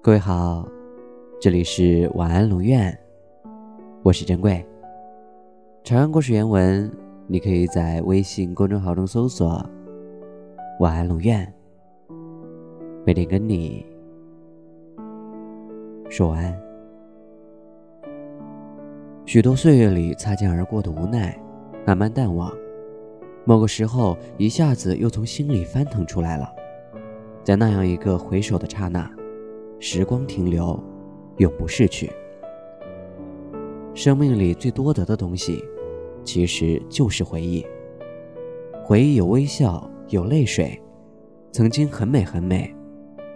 各位好，这里是晚安龙院，我是珍贵。长安故事原文，你可以在微信公众号中搜索“晚安龙院”，每天跟你说晚安。许多岁月里擦肩而过的无奈，慢慢淡忘，某个时候一下子又从心里翻腾出来了，在那样一个回首的刹那。时光停留，永不逝去。生命里最多得的东西，其实就是回忆。回忆有微笑，有泪水，曾经很美很美，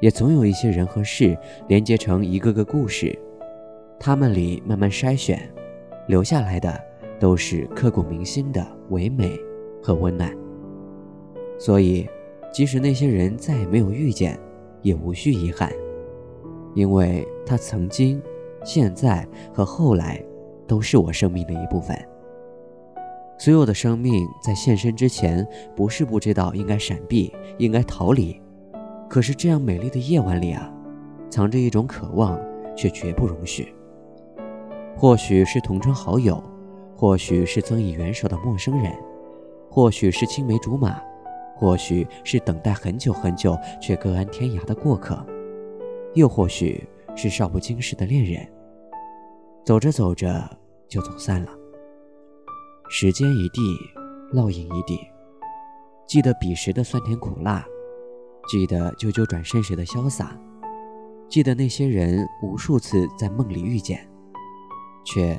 也总有一些人和事连接成一个个故事。他们里慢慢筛选，留下来的都是刻骨铭心的唯美和温暖。所以，即使那些人再也没有遇见，也无需遗憾。因为他曾经、现在和后来，都是我生命的一部分。所有的生命在现身之前，不是不知道应该闪避、应该逃离，可是这样美丽的夜晚里啊，藏着一种渴望，却绝不容许。或许是同窗好友，或许是曾以援手的陌生人，或许是青梅竹马，或许是等待很久很久却各安天涯的过客。又或许是少不经事的恋人，走着走着就走散了。时间一地，烙印一地。记得彼时的酸甜苦辣，记得啾啾转身时的潇洒，记得那些人无数次在梦里遇见，却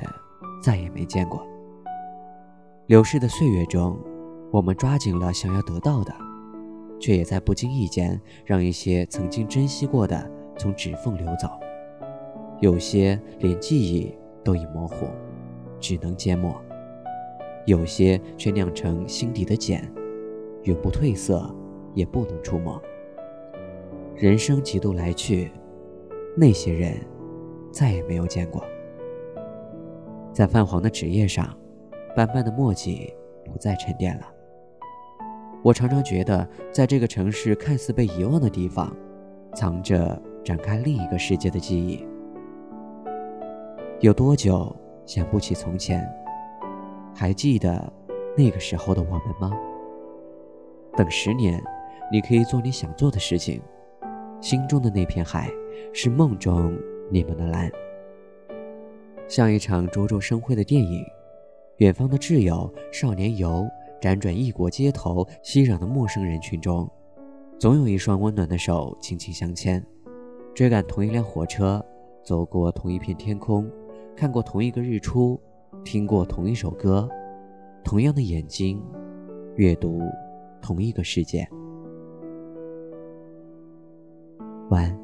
再也没见过。流逝的岁月中，我们抓紧了想要得到的，却也在不经意间让一些曾经珍惜过的。从指缝流走，有些连记忆都已模糊，只能缄默；有些却酿成心底的茧，永不褪色，也不能触摸。人生几度来去，那些人再也没有见过。在泛黄的纸页上，斑斑的墨迹不再沉淀了。我常常觉得，在这个城市看似被遗忘的地方，藏着。展开另一个世界的记忆，有多久想不起从前？还记得那个时候的我们吗？等十年，你可以做你想做的事情。心中的那片海，是梦中你们的蓝。像一场灼灼生辉的电影，远方的挚友，少年游，辗转异国街头，熙攘的陌生人群中，总有一双温暖的手轻轻相牵。追赶同一辆火车，走过同一片天空，看过同一个日出，听过同一首歌，同样的眼睛，阅读同一个世界。晚安。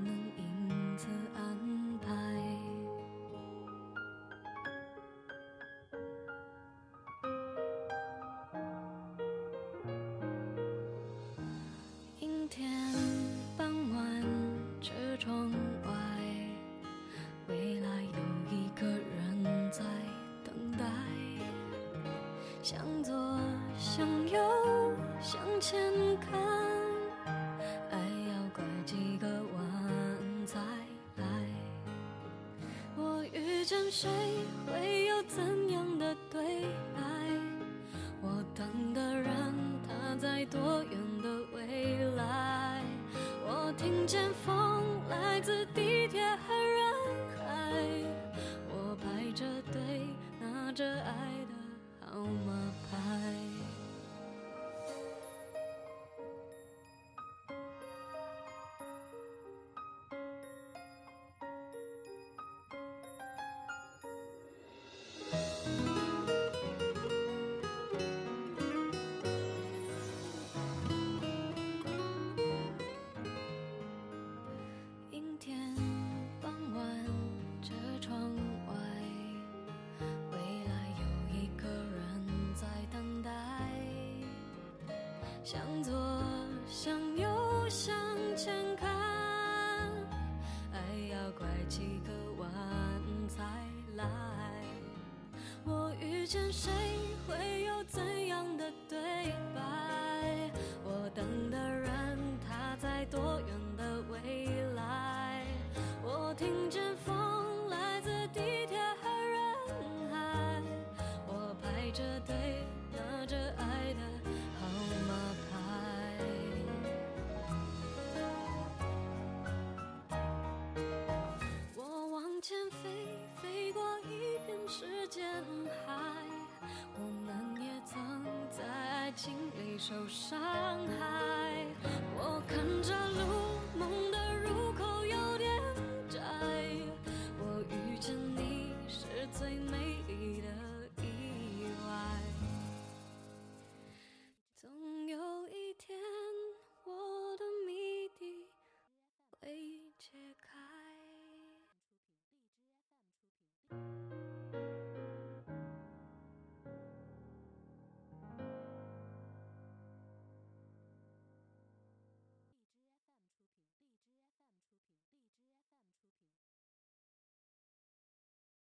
向左，向右，向前看，爱要拐几个弯才来。我遇见谁，会有怎样的对白？我等的人，他在多远的未来？我听见风号码见谁会有怎样的对白？我等的人他在多远的未来？我听见风来自地铁和人海，我排着队拿着爱的受伤害。我看着路，